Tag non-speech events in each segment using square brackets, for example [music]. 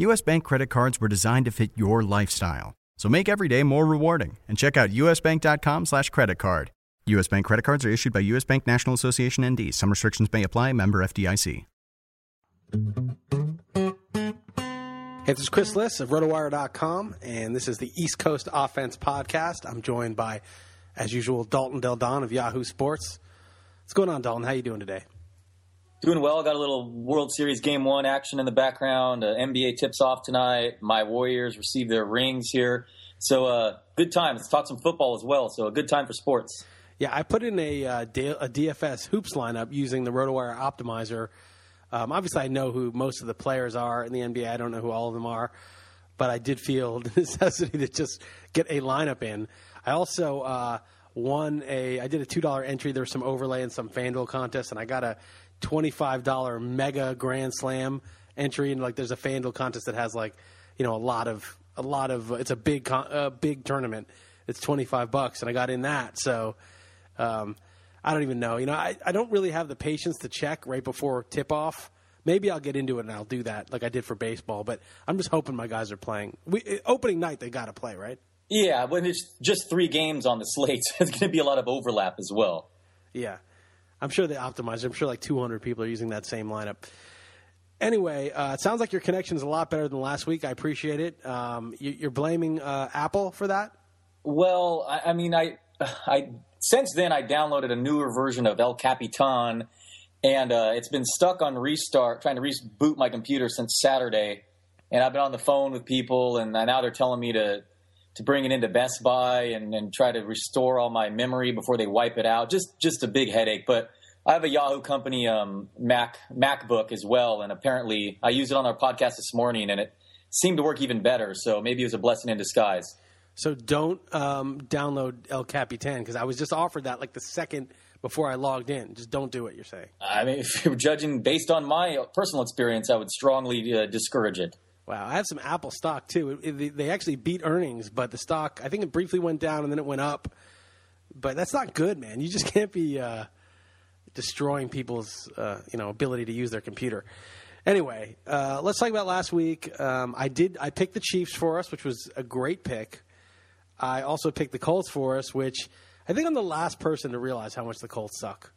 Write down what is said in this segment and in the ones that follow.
US Bank credit cards were designed to fit your lifestyle. So make every day more rewarding and check out usbank.com slash credit card. US Bank credit cards are issued by US Bank National Association ND. Some restrictions may apply. Member FDIC. Hey, this is Chris Liss of RotoWire.com, and this is the East Coast Offense Podcast. I'm joined by, as usual, Dalton Del Don of Yahoo Sports. What's going on, Dalton? How are you doing today? Doing well. Got a little World Series Game One action in the background. Uh, NBA tips off tonight. My Warriors receive their rings here. So, uh, good time. Let's talk some football as well. So, a good time for sports. Yeah, I put in a, uh, DFS hoops lineup using the RotoWire Optimizer. Um, obviously, I know who most of the players are in the NBA. I don't know who all of them are, but I did feel [laughs] the necessity to just get a lineup in. I also uh, won a. I did a two dollar entry. There was some overlay and some FanDuel contest, and I got a twenty five dollar mega Grand Slam entry. And like, there's a FanDuel contest that has like, you know, a lot of a lot of. It's a big con- uh, big tournament. It's twenty five bucks, and I got in that. So. Um, I don't even know. You know, I, I don't really have the patience to check right before tip off. Maybe I'll get into it and I'll do that like I did for baseball. But I'm just hoping my guys are playing. We, opening night, they got to play, right? Yeah, when it's just three games on the slate, there's going to be a lot of overlap as well. Yeah, I'm sure they optimize. I'm sure like 200 people are using that same lineup. Anyway, uh, it sounds like your connection is a lot better than last week. I appreciate it. Um, you, are blaming uh, Apple for that? Well, I, I mean, I I since then, I downloaded a newer version of El Capitan, and uh, it's been stuck on restart, trying to reboot my computer since Saturday. And I've been on the phone with people, and now they're telling me to to bring it into Best Buy and, and try to restore all my memory before they wipe it out. Just just a big headache. But I have a Yahoo company um, Mac MacBook as well, and apparently I used it on our podcast this morning, and it seemed to work even better. So maybe it was a blessing in disguise. So don't um, download El Capitan because I was just offered that like the second before I logged in. Just don't do it. You're saying. I mean, [laughs] if you're judging based on my personal experience, I would strongly uh, discourage it. Wow, I have some Apple stock too. It, it, they actually beat earnings, but the stock I think it briefly went down and then it went up. But that's not good, man. You just [laughs] can't be uh, destroying people's uh, you know ability to use their computer. Anyway, uh, let's talk about last week. Um, I did I picked the Chiefs for us, which was a great pick. I also picked the Colts for us, which I think I'm the last person to realize how much the Colts suck.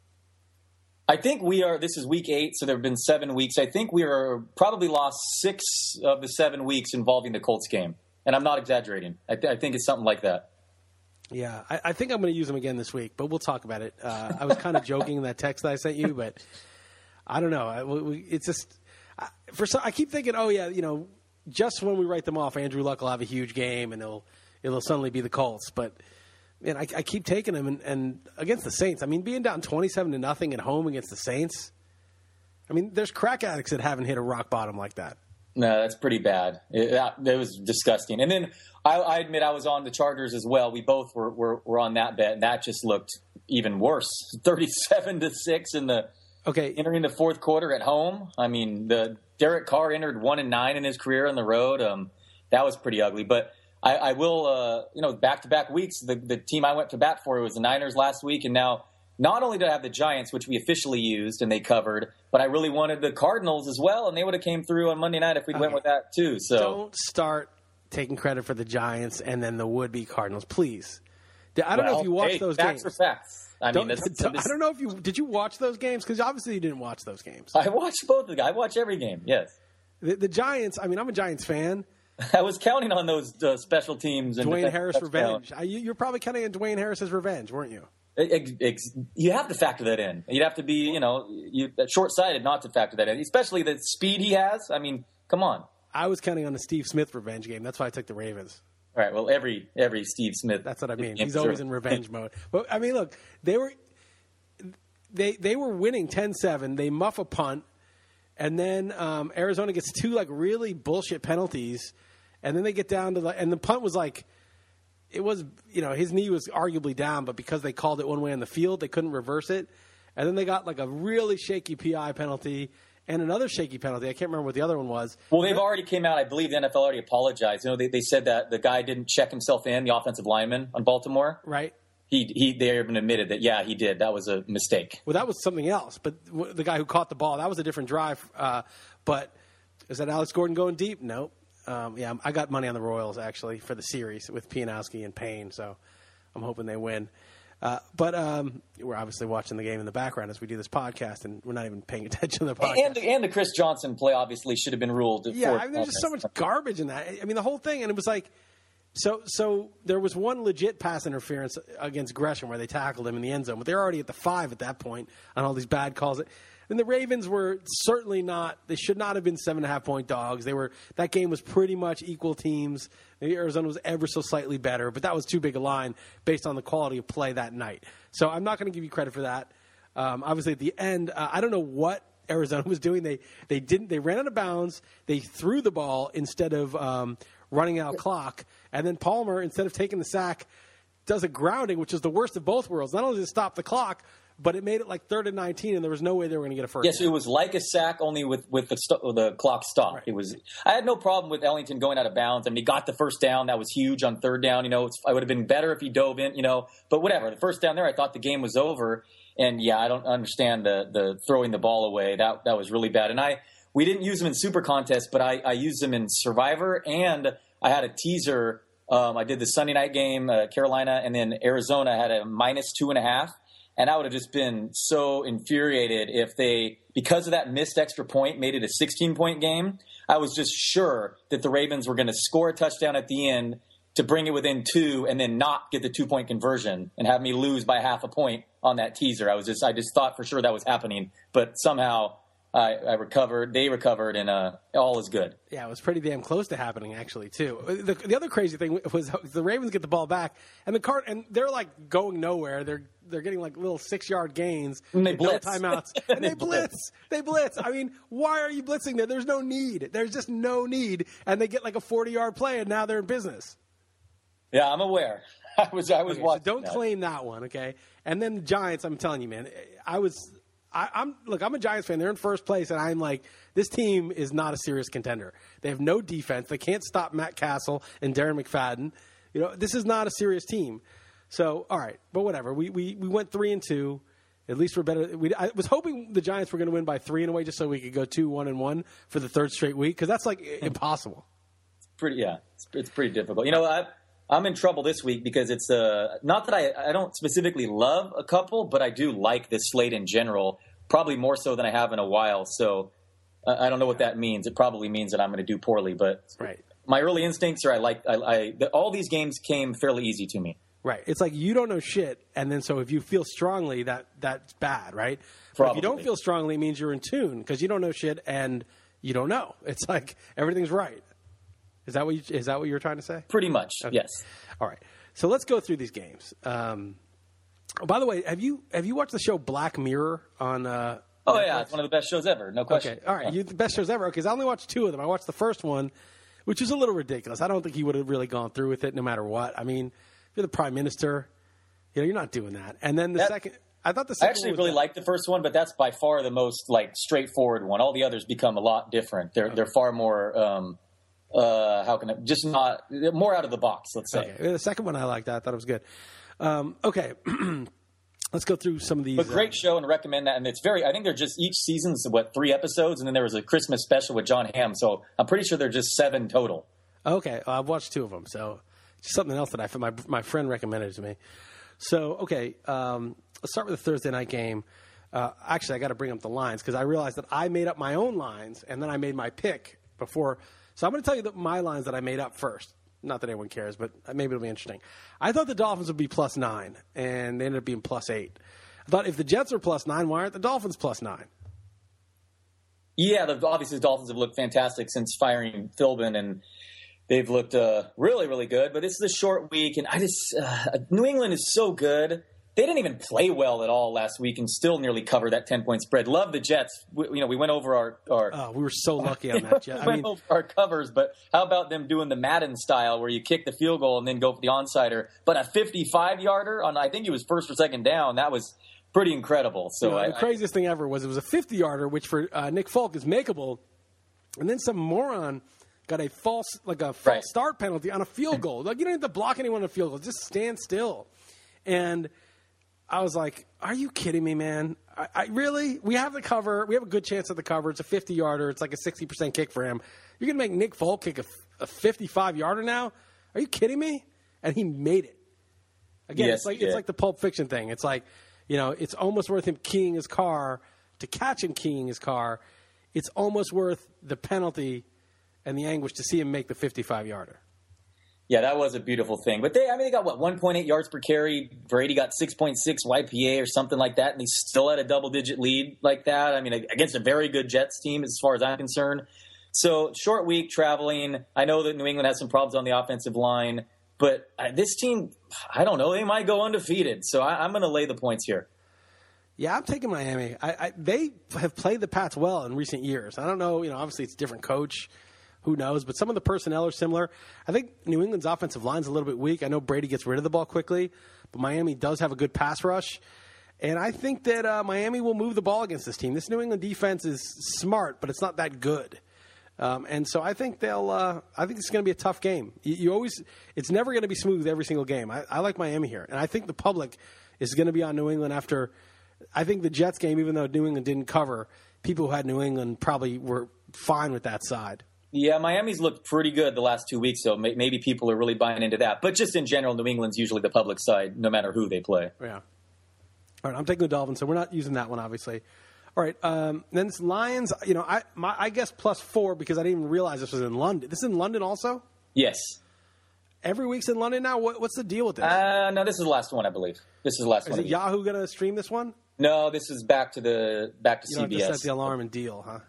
I think we are. This is week eight, so there have been seven weeks. I think we are probably lost six of the seven weeks involving the Colts game, and I'm not exaggerating. I, th- I think it's something like that. Yeah, I, I think I'm going to use them again this week, but we'll talk about it. Uh, I was kind of [laughs] joking in that text that I sent you, but I don't know. I, we, it's just I, for some, I keep thinking, oh yeah, you know, just when we write them off, Andrew Luck will have a huge game and it'll it'll suddenly be the Colts. But man, I, I keep taking them and, and, against the Saints. I mean, being down twenty-seven to nothing at home against the Saints. I mean, there's crack addicts that haven't hit a rock bottom like that. No, that's pretty bad. It, that, that was disgusting. And then I, I, admit I was on the Chargers as well. We both were, were, were on that bet, and that just looked even worse. [laughs] Thirty-seven to six in the okay entering the fourth quarter at home. I mean, the Derek Carr entered one and nine in his career on the road. Um, that was pretty ugly, but I, I will, uh, you know, back to back weeks. The, the team I went to bat for was the Niners last week, and now not only did I have the Giants, which we officially used and they covered, but I really wanted the Cardinals as well, and they would have came through on Monday night if we okay. went with that too. So don't start taking credit for the Giants and then the would be Cardinals, please. I don't well, know if you watched hey, those facts games. Are facts. I don't, mean, this, [laughs] I don't know if you did. You watch those games because obviously you didn't watch those games. I watched both of them. I watch every game. Yes. The, the Giants. I mean, I'm a Giants fan [laughs] I was counting on those uh, special teams. And Dwayne Harris revenge. I, you, you're probably counting on Dwayne Harris's revenge, weren't you? Ex- ex- you have to factor that in. You'd have to be, you know, you, short-sighted not to factor that in, especially the speed he has. I mean, come on. I was counting on the Steve Smith revenge game. That's why I took the Ravens. All right. Well, every every Steve Smith. That's what I mean. He's always in revenge [laughs] mode. But I mean, look, they were they they were winning 10-7. They muff a punt, and then um, Arizona gets two like really bullshit penalties, and then they get down to the and the punt was like it was you know his knee was arguably down, but because they called it one way on the field, they couldn't reverse it, and then they got like a really shaky PI penalty and another shaky penalty. I can't remember what the other one was. Well, they've already came out. I believe the NFL already apologized. You know, they, they said that the guy didn't check himself in, the offensive lineman on Baltimore. Right. He he, they even admitted that yeah, he did. That was a mistake. Well, that was something else. But the guy who caught the ball, that was a different drive. Uh, but is that Alex Gordon going deep? Nope. Um, yeah, I got money on the Royals actually for the series with Pianowski and Payne, so I'm hoping they win. Uh, but um, we're obviously watching the game in the background as we do this podcast, and we're not even paying [laughs] attention to the podcast. And the, and the Chris Johnson play obviously should have been ruled. Yeah, I mean, there's just so much garbage in that. I mean, the whole thing, and it was like, so so there was one legit pass interference against Gresham where they tackled him in the end zone, but they're already at the five at that point on all these bad calls. And the Ravens were certainly not. They should not have been seven and a half point dogs. They were. That game was pretty much equal teams. Arizona was ever so slightly better, but that was too big a line based on the quality of play that night. So I'm not going to give you credit for that. Um, obviously, at the end, uh, I don't know what Arizona [laughs] was doing. They they didn't. They ran out of bounds. They threw the ball instead of um, running out clock. And then Palmer, instead of taking the sack, does a grounding, which is the worst of both worlds. Not only did it stop the clock, but it made it like third and nineteen, and there was no way they were going to get a first. Yes, it was like a sack, only with with the st- the clock stopped. Right. It was. I had no problem with Ellington going out of bounds. I mean, he got the first down. That was huge on third down. You know, it's, I would have been better if he dove in. You know, but whatever. The first down there, I thought the game was over. And yeah, I don't understand the the throwing the ball away. That that was really bad. And I we didn't use them in Super Contest, but I, I used them in Survivor, and I had a teaser. Um, I did the Sunday night game, uh, Carolina, and then Arizona had a minus two and a half. And I would have just been so infuriated if they, because of that missed extra point, made it a 16 point game. I was just sure that the Ravens were going to score a touchdown at the end to bring it within two and then not get the two point conversion and have me lose by half a point on that teaser. I was just, I just thought for sure that was happening, but somehow I, I recovered, they recovered, and uh, all is good. Yeah, it was pretty damn close to happening actually too. The, the other crazy thing was [laughs] the Ravens get the ball back and the cart and they're like going nowhere. They're they're getting like little six yard gains. And they with no blitz. timeouts [laughs] and they, They blitz. blitz. They blitz. I mean, why are you blitzing there? There's no need. There's just no need. And they get like a forty yard play and now they're in business. Yeah, I'm aware. [laughs] I was, I was Okay, so watching. don't that. claim that one, okay? And then the Giants, I'm telling you, man, I was, I, I'm look, I'm a Giants fan. They're in first place, and I'm like, this team is not a serious contender. They have no defense. They can't stop Matt Cassel and Darren McFadden. You know, this is not a serious team. So, all right, but whatever. We we we went three and two. At least we're better. We, I was hoping the Giants were going to win by three in a way, just so we could go two one and one for the third straight week, because that's like hmm. impossible. It's pretty yeah it's, it's pretty difficult you know I, i'm in trouble this week because it's uh not that I, I don't specifically love a couple but i do like this slate in general probably more so than i have in a while so uh, i don't know what that means it probably means that i'm going to do poorly but Right. my early instincts are i like i, I the, all these games came fairly easy to me Right. It's like you don't know shit, and then so if you feel strongly, that that's bad, right? But if you don't feel strongly, it means you're in tune because you don't know shit and you don't know. It's like everything's right. Is that what you, is that what you were trying to say? pretty much yes All right. So let's go through these games. Um, oh, by the way, have you have you watched the show Black Mirror on? Uh, oh yeah it's one of the best shows ever no question Okay. All right. You the best shows ever because I only watched two of them. I watched the first one, which was a little ridiculous. I don't think he would have really gone through with it no matter what. I mean, if you're the prime minister, you know, you're not doing that. And then the That- second, I thought the I actually really better. like the first one, but that's by far the most like straightforward one. All the others become a lot different. They're they're far more um, uh, how can I just not more out of the box. Let's say. Okay. The second one I liked. That I thought it was good. Um, okay. [clears throat] Let's go through some of these. But great uh, show and recommend that. And it's very. I think they're just each season's what three episodes, and then there was a Christmas special with John Hamm. So I'm pretty sure they're just seven total. Okay, well, I've watched two of them. So just something else that I my my friend recommended to me. So okay, um, let's start with the Thursday night game. Uh, actually, I got to bring up the lines because I realized that I made up my own lines and then I made my pick before. So I'm going to tell you that my lines that I made up first. Not that anyone cares, but maybe it'll be interesting. I thought the Dolphins would be plus nine, and they ended up being plus eight. I thought if the Jets are plus nine, why aren't the Dolphins plus nine? Yeah, the, obviously the Dolphins have looked fantastic since firing Philbin, and they've looked uh, really, really good. But it's the short week, and I just uh, New England is so good. They didn't even play well at all last week, and still nearly cover that ten point spread. Love the Jets. We, you know, we went over our, our oh, we were so lucky on that. [laughs] Jet. I mean, our covers, but how about them doing the Madden style where you kick the field goal and then go for the onsider? But a fifty-five yarder on I think it was first or second down. That was pretty incredible. So you know, I, the craziest I, thing ever was it was a 50 yarder, which for uh, Nick Folk is makeable, and then some moron got a false like a false right. start penalty on a field goal. like you don't have to block anyone on a field goal, just stand still. And I was like, "Are you kidding me, man? I, I really? We have the cover. We have a good chance at the cover. It's a 50 yarder. It's like a 60 percent kick for him. You're gonna make Nick Folk kick a, a 55 yarder now? Are you kidding me? And he made it. Again, yes, it's like it's like the Pulp Fiction thing. It's like you know, it's almost worth him keying his car to catch him keying his car. It's almost worth the penalty and the anguish to see him make the 55 yarder. Yeah, that was a beautiful thing. But they, I mean, they got what 1.8 yards per carry. Brady got 6.6 YPA or something like that, and he still had a double-digit lead like that. I mean, against a very good Jets team, as far as I'm concerned. So short week traveling. I know that New England has some problems on the offensive line. But uh, this team, I don't know, they might go undefeated. So I, am going to lay the points here. Yeah, I'm taking Miami. I, I, they have played the Pats well in recent years. I don't know, you know, obviously it's a different coach. Who knows? But some of the personnel are similar. I think New England's offensive line's a little bit weak. I know Brady gets rid of the ball quickly, but Miami does have a good pass rush. And I think that uh, Miami will move the ball against this team. This New England defense is smart, but it's not that good. Um, and so I think they'll. Uh, I think it's going to be a tough game. You, you always, it's never going to be smooth every single game. I, I, like Miami here, and I think the public is going to be on New England after. I think the Jets game, even though New England didn't cover, people who had New England probably were fine with that side. Yeah, Miami's looked pretty good the last two weeks, so maybe people are really buying into that. But just in general, New England's usually the public side, no matter who they play. Yeah. All right, I'm taking the Dolphins, so we're not using that one, obviously. All right. Um, then it's Lions. You know, I my, I guess plus four because I didn't even realize this was in London. This is in London also. Yes. Every week's in London now. What, what's the deal with this? Uh, no, this is the last one, I believe. This is the last is one. Is Yahoo going to stream this one? No, this is back to the back to you CBS. Have to set the alarm and deal, huh?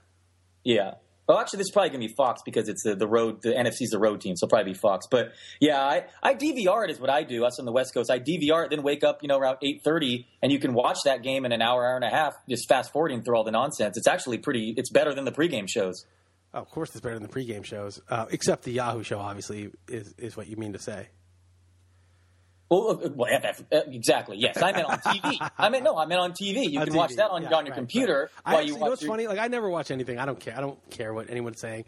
Yeah. Well, actually, this is probably going to be Fox because it's the, the road. The NFC's the road team, so probably be Fox. But yeah, I, I DVR it is what I do. Us on the West Coast, I DVR it, then wake up, you know, around eight thirty, and you can watch that game in an hour, hour and a half, just fast forwarding through all the nonsense. It's actually pretty. It's better than the pregame shows. Oh, of course, it's better than the pregame shows, uh, except the Yahoo show. Obviously, is is what you mean to say. Well, uh, well uh, exactly. Yes, I meant on TV. I meant no, I meant on TV. You on can TV. watch that on, yeah, on your right, computer right. while actually, you watch. You know what's your... funny? Like I never watch anything. I don't care. I don't care what anyone's saying.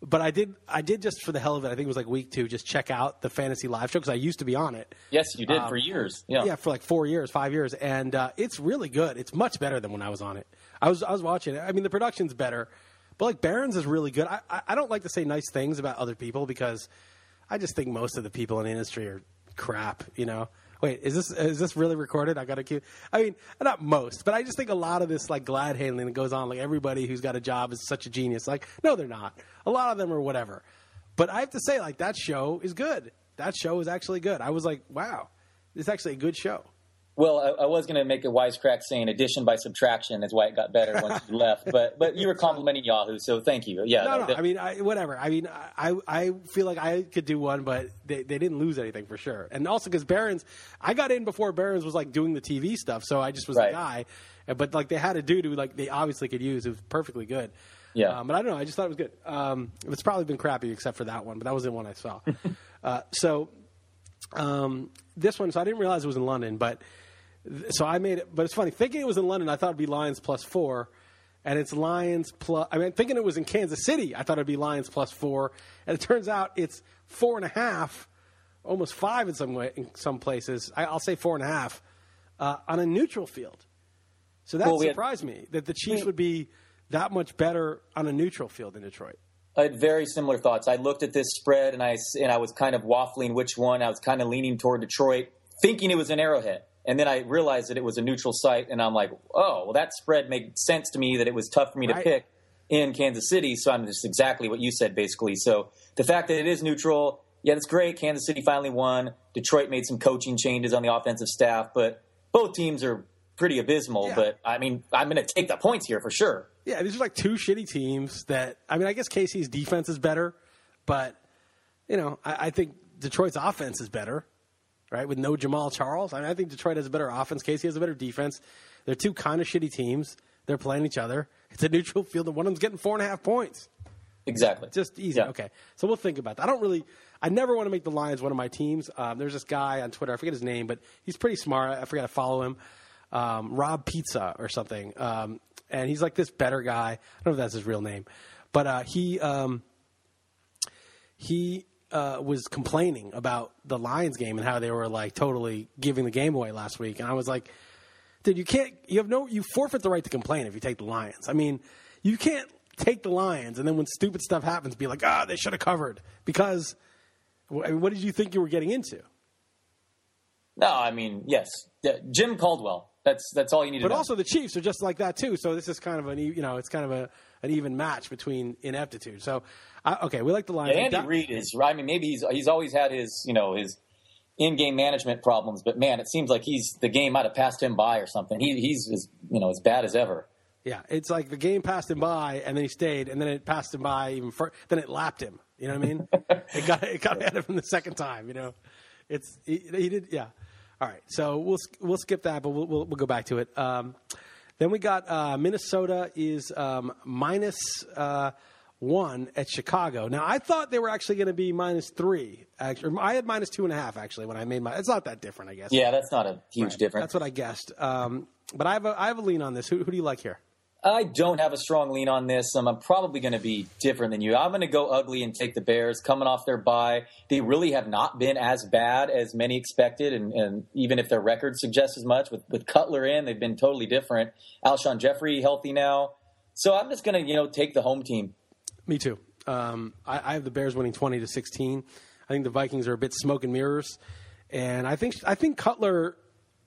But I did. I did just for the hell of it. I think it was like week two. Just check out the fantasy live show because I used to be on it. Yes, you did um, for years. Yeah, yeah, for like four years, five years, and uh, it's really good. It's much better than when I was on it. I was I was watching it. I mean, the production's better, but like Behrens is really good. I I, I don't like to say nice things about other people because I just think most of the people in the industry are crap. You know. Wait, is this is this really recorded? I got to cue. I mean, not most, but I just think a lot of this like glad handling that goes on. Like everybody who's got a job is such a genius. Like, no, they're not. A lot of them are whatever. But I have to say, like that show is good. That show is actually good. I was like, wow, it's actually a good show. Well, I, I was going to make a wisecrack saying addition by subtraction is why it got better once you left. [laughs] But but you were complimenting Yahoo, so thank you. Yeah, no, no. no I mean, I, whatever. I mean, I I feel like I could do one, but they, they didn't lose anything for sure. And also because Behrens, I got in before Behrens was like doing the TV stuff, so I just was right. the guy. But like they had a dude who like they obviously could use. It was perfectly good. Yeah. Um, but I don't know. I just thought it was good. Um, it's probably been crappy except for that one, but that was the one I saw. [laughs] uh, so um, this one, so I didn't realize it was in London, but so I made it, but it's funny. Thinking it was in London, I thought it'd be Lions plus four, and it's Lions plus. I mean, thinking it was in Kansas City, I thought it'd be Lions plus four, and it turns out it's four and a half, almost five in some way in some places. I, will say four and a half uh, on a neutral field. So that well, surprised had, me that the Chiefs would be that much better on a neutral field in Detroit. I had very similar thoughts. I looked at this spread and I and I was kind of waffling which one. I was kind of leaning toward Detroit, thinking it was an Arrowhead. And then I realized that it was a neutral site, and I'm like, oh, well, that spread made sense to me that it was tough for me right. to pick. in Kansas City. So I'm just exactly what you said, basically. So the fact that it is neutral, yeah, that's great. Kansas City finally won. Detroit made some coaching changes on the offensive staff, but both teams are pretty abysmal. Yeah. But I mean, I'm going to take the points here for sure. Yeah, these are like two shitty teams that I mean, I guess KC's defense is better, but you know, I, I think Detroit's offense is better, right? With no Jamaal Charles. I mean, I think Detroit has a better offense. KC has a better defense. They're two kind of shitty teams. They're playing each other. It's a neutral field, and one of them's getting four and a half points. Exactly. Just easy. Yeah. Okay. So we'll think about that. I don't really, I never want to make the Lions one of my teams. Um, there's this guy on Twitter, I forget his name, but he's pretty smart. I forgot to follow him. Um, Rob Pizza or something. Um, and he's like this better guy. I don't know if that's his real name, but uh, he um, he uh, was complaining about the Lions game and how they were like totally giving the game away last week. And I was like, dude, you can't, you have no, you forfeit the right to complain if you take the Lions. I mean, you can't take the Lions and then when stupid stuff happens, be like, ah, they should have covered because. I mean, what did you think you were getting into? No, I mean, yes, Yeah, Jim Caldwell. That's that's all you need But to know. also the Chiefs are just like that too. So this is kind of an you know it's kind of a an even match between ineptitude. So I okay, we like the Lions. Yeah, Andy Reid is. I mean, maybe he's he's always had his you know his in-game management problems, but man, it seems like he's the game might have passed him by or something. He, he's as you know as bad as ever. Yeah, it's like the game passed him by and then he stayed, and then it passed him by even further. Then it lapped him. You know what I mean? [laughs] it got it got ahead of him the second time. You know, it's he, he did. Yeah. All right, so we'll we'll skip that, but we'll we'll, we'll go back to it. Um, then we got uh, Minnesota is um, minus uh, one at Chicago. Now I thought they were actually going to be minus three. Actually, I had minus two and a half actually when I made my. It's not that different, I guess. Yeah, that's not a huge difference. That's what I guessed. Um, but I have a I have a lean on this. Who, who do you like here? I don't have a strong lean on this. I'm probably going to be different than you. I'm going to go ugly and take the Bears coming off their bye. They really have not been as bad as many expected, and, and even if their record suggests as much, with, with Cutler in, they've been totally different. Alshon Jeffery healthy now, so I'm just going to you know take the home team. Me too. Um, I, I have the Bears winning twenty to sixteen. I think the Vikings are a bit smoke and mirrors, and I think I think Cutler.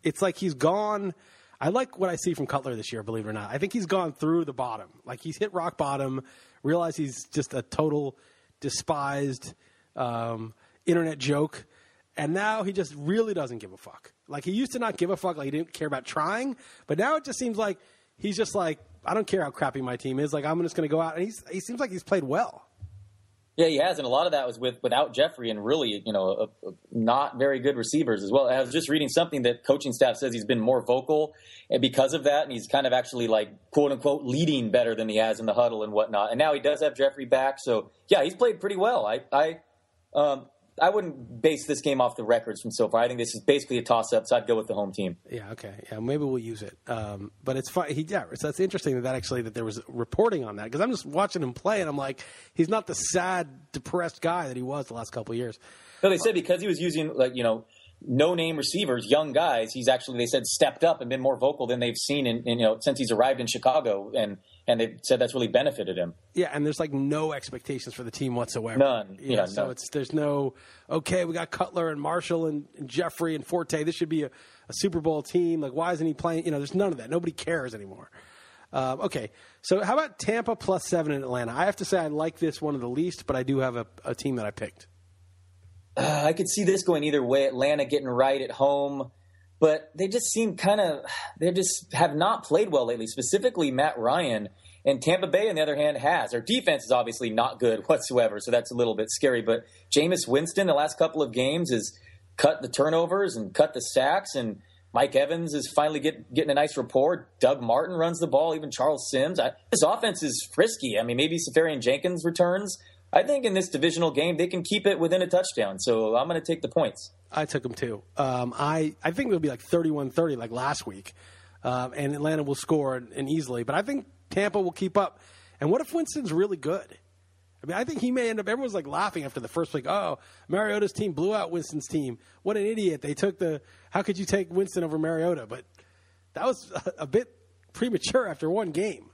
It's like he's gone. I like what I see from Cutler this year. Believe it or not, I think he's gone through the bottom. Like he's hit rock bottom. Realized he's just a total despised um, internet joke, and now he just really doesn't give a fuck. Like he used to not give a fuck. Like he didn't care about trying, but now it just seems like he's just like I don't care how crappy my team is. Like I'm just going to go out, and he's he seems like he's played well. Yeah, he has, and a lot of that was with without Jeffery and really, you know, a, a not very good receivers as well. I was just reading something that coaching staff says he's been more vocal, and because of that, and he's kind of actually like quote unquote leading better than he has in the huddle and whatnot. And now he does have Jeffery back, so yeah, he's played pretty well. I I um, I wouldn't base this game off the records from so far. I think this is basically a toss up, so I'd go with the home team. Yeah, okay, yeah, maybe we'll use it. Um, but it's fun. He, yeah, so that's interesting that, that actually that there was reporting on that because I'm just watching him play and I'm like, he's not the sad, depressed guy that he was the last couple of years. No, they said because he was using like you know no name receivers, young guys. He's actually they said stepped up and been more vocal than they've seen in, in you know since he's arrived in Chicago, and and they said that's really benefited him. Yeah, and there's like no expectations for the team whatsoever. None. Yeah, so none. it's there's no okay. We got Cutler and Marshall and, and Jeffery and Forte. This should be a, a Super Bowl team. Like, why isn't he playing? You know, there's none of that. Nobody cares anymore. Um, okay, so how about Tampa plus seven in Atlanta? I have to say I like this one of the least, but I do have a, a team that I picked. Uh, I could see this going either way. Atlanta getting right at home, but they just seem kind of they just have not played well lately. Specifically, Matt Ryan and Tampa Bay, on the other hand, has. Their defense is obviously not good [laughs] whatsoever, so that's a little bit scary. But Jameis Winston, the last couple of games, has cut the turnovers and cut the sacks, and Mike Evans is finally get, getting a nice rapport. Doug Martin runs the ball, even Charles Sims. I, this offense is frisky. I mean, maybe Seferian-Jenkins returns. I think in this divisional game they can keep it within a touchdown. So I'm going to take the points. I took them too. Um, I I think it'll be like 31-30 like last week, um, and Atlanta will score and, and easily. But I think Tampa will keep up. And what if Winston's really good? I mean, I think he may end up. Everyone's like laughing after the first week. Oh, Mariota's team blew out Winston's team. What an idiot! They took the. How could you take Winston over Mariota? But that was a, [laughs] a bit premature after one game.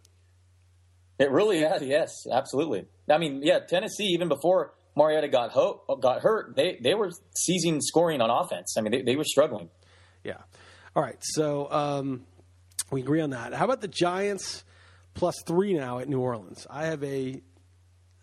It really has, yes, absolutely. I mean, yeah, Tennessee even before Mariota got ho- got hurt, they they were seizing scoring on offense. I mean, they, they were struggling. Yeah. All right. So um, we agree on that. How about the Giants plus three now at New Orleans. I have a,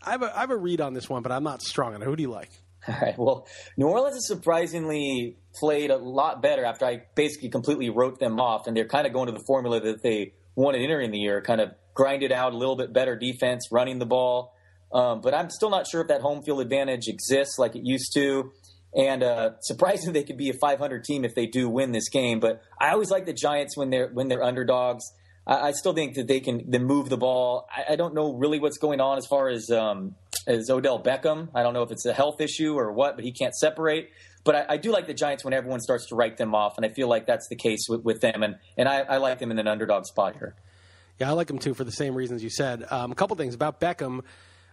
I have a, I have a read on this one, but I'm not strong on it. Who do you like? [laughs] All right. Well, New Orleans has surprisingly played a lot better after I basically completely wrote them off, and they're kind of going to the formula that they wanted entering the year, kind of grinded out a little bit better defense, running the ball. Um, but I'm still not sure if that home field advantage exists like it used to. And uh, surprisingly, [laughs] they could be a 500 team if they do win this game. But I always like the Giants when they're when they're underdogs. I, I still think that they can then move the ball. I, I, don't know really what's going on as far as um, as Odell Beckham. I don't know if it's a health issue or what, but he can't separate. But I, I, do like the Giants when everyone starts to write them off, and I feel like that's the case with, with them. And and I, I, like them in an underdog spot here. Yeah, I like them too for the same reasons you said. Um, a couple things about Beckham.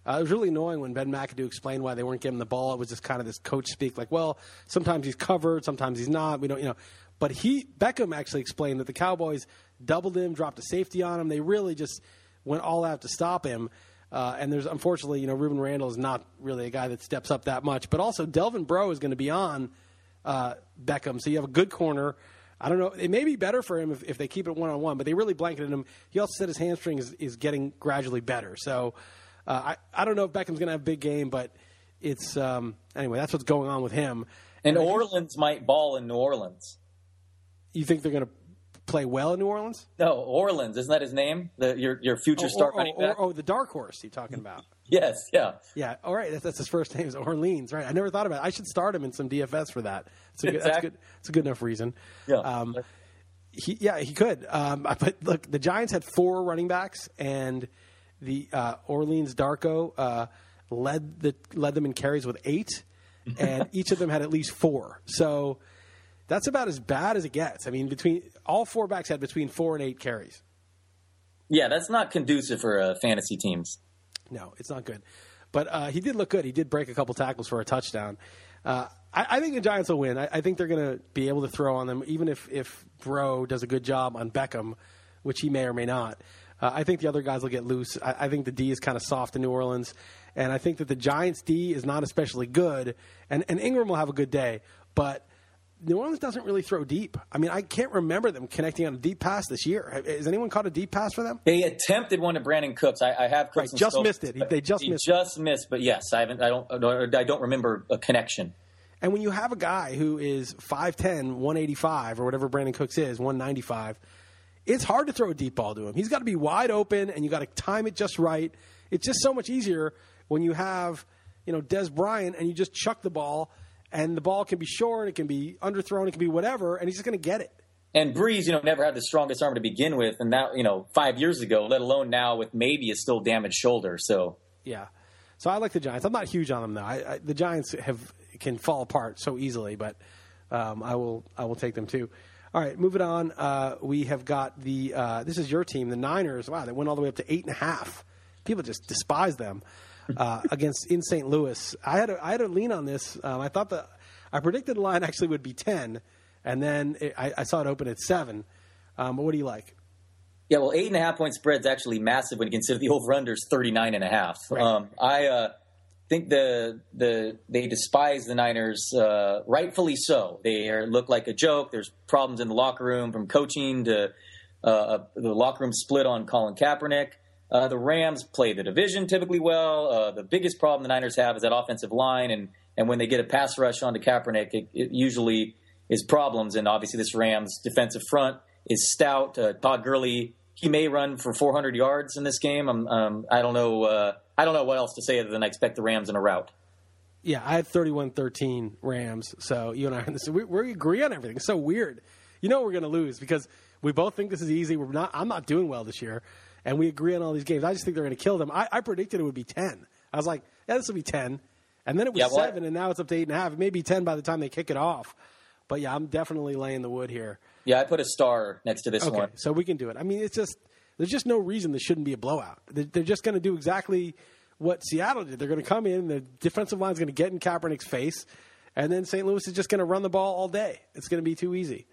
Uh, it was really annoying when Ben McAdoo explained why they weren't giving the ball. It was just kind of this coach speak, like, well, sometimes he's covered, sometimes he's not. We don't, you know. But he Beckham actually explained that the Cowboys doubled him, dropped a safety on him. They really just went all out to stop him. Uh, and there's unfortunately, you know, Rueben Randle is not really a guy that steps up that much. But also, Delvin Breaux is going to be on uh, Beckham, so you have a good corner. I don't know. It may be better for him if, if they keep it one on one, but they really blanketed him. He also said his hamstring is, is getting gradually better. So uh, I, I don't know if Beckham's going to have a big game, but it's um, anyway. That's what's going on with him. And, and Orleans might ball in New Orleans. You think they're going to play well in New Orleans? No, Orleans isn't that his name? The, your your future oh, star oh, running back. Oh, oh, the dark horse you're talking [laughs] about? yes, yeah, yeah. All right, that's, that's his first name is Orleans, right? I never thought about it. I should start him in some DFS for that. It's a good, exactly. that's good. It's a good enough reason. Yeah. Um, he, yeah, he could. Um, [laughs] but look, the Giants had four running backs, and the uh, Orleans Darkwa uh, led the led them in carries with eight, [laughs] and each of them had at least four. So that's about as bad as it gets. I mean, between all four backs had between four and eight carries. Yeah, that's not conducive for uh, fantasy teams. No, it's not good. But uh, he did look good. He did break a couple tackles for a touchdown. Uh, I, I, think the Giants will win. I, I think they're going to be able to throw on them, even if if Breaux does a good job on Beckham, which he may or may not. Uh, I think the other guys will get loose. I, I think the D is kind of soft in New Orleans, and I think that the Giants' D is not especially good. And, and Ingram will have a good day, but New Orleans doesn't really throw deep. I mean, I can't remember them connecting on a deep pass this year. Has anyone caught a deep pass for them? They attempted one to Brandin Cooks. I, I have Cooks right, just missed it. They just missed. Just it. missed, but yes, I haven't. I don't. I don't remember a connection. And when you have a guy who is 5'10", 185, or whatever Brandin Cooks is, 195, it's hard to throw a deep ball to him. He's got to be wide open, and you got to time it just right. It's just so much easier when you have, you know, Dez Bryant, and you just chuck the ball, and the ball can be short, it can be underthrown, it can be whatever, and he's just going to get it. And Brees, you know, never had the strongest arm to begin with, and now, you know, five years ago, let alone now with maybe a still damaged shoulder. So yeah, so I like the Giants. I'm not huge on them though. I, I, the Giants have can fall apart so easily, but um, I will I will take them too. All right, moving on. Uh, we have got the uh, this is your team, the Niners. Wow, they went all the way up to eight and a half. People just despise them uh, [laughs] against in St. Louis. I had a, I had a lean on this. Um, I thought the I predicted the line actually would be ten, and then it, I, I, saw it open at seven. Um, but what do you like? Yeah, well, eight and a half point spread is actually massive when you consider the over under is 39 and a half. Right. Um, I uh, think the the they despise the Niners, uh, rightfully so. They are, look like a joke. There's problems in the locker room, from coaching to uh, the locker room split on Colin Kaepernick. Uh, the Rams play the division typically well. Uh, the biggest problem the Niners have is that offensive line, and and when they get a pass rush onto Kaepernick, it, it usually is problems. And obviously, this Rams defensive front is stout. Uh, Todd Gurley he may run for 400 yards in this game. I'm, Um, I don't know. Uh, I don't know what else to say other than I expect the Rams in a rout. Yeah, I had 31-13 Rams. So you and I, [laughs] we, we agree on everything. It's so weird. You know we're going to lose because we both think this is easy. We're not. I'm not doing well this year, and we agree on all these games. I just think they're going to kill them. I, I, predicted it would be 10. I was like, yeah, this will be 10, and then it was yeah, well, seven, and now it's up to eight and a half. It may be 10 by the time they kick it off. But yeah, I'm definitely laying the wood here. Yeah, I put a star next to this okay, one. So we can do it. I mean, it's just there's just no reason this shouldn't be a blowout. They're just going to do exactly what Seattle did. They're going to come in, the defensive line is going to get in Kaepernick's face, and then St. Louis is just going to run the ball all day. It's going to be too easy.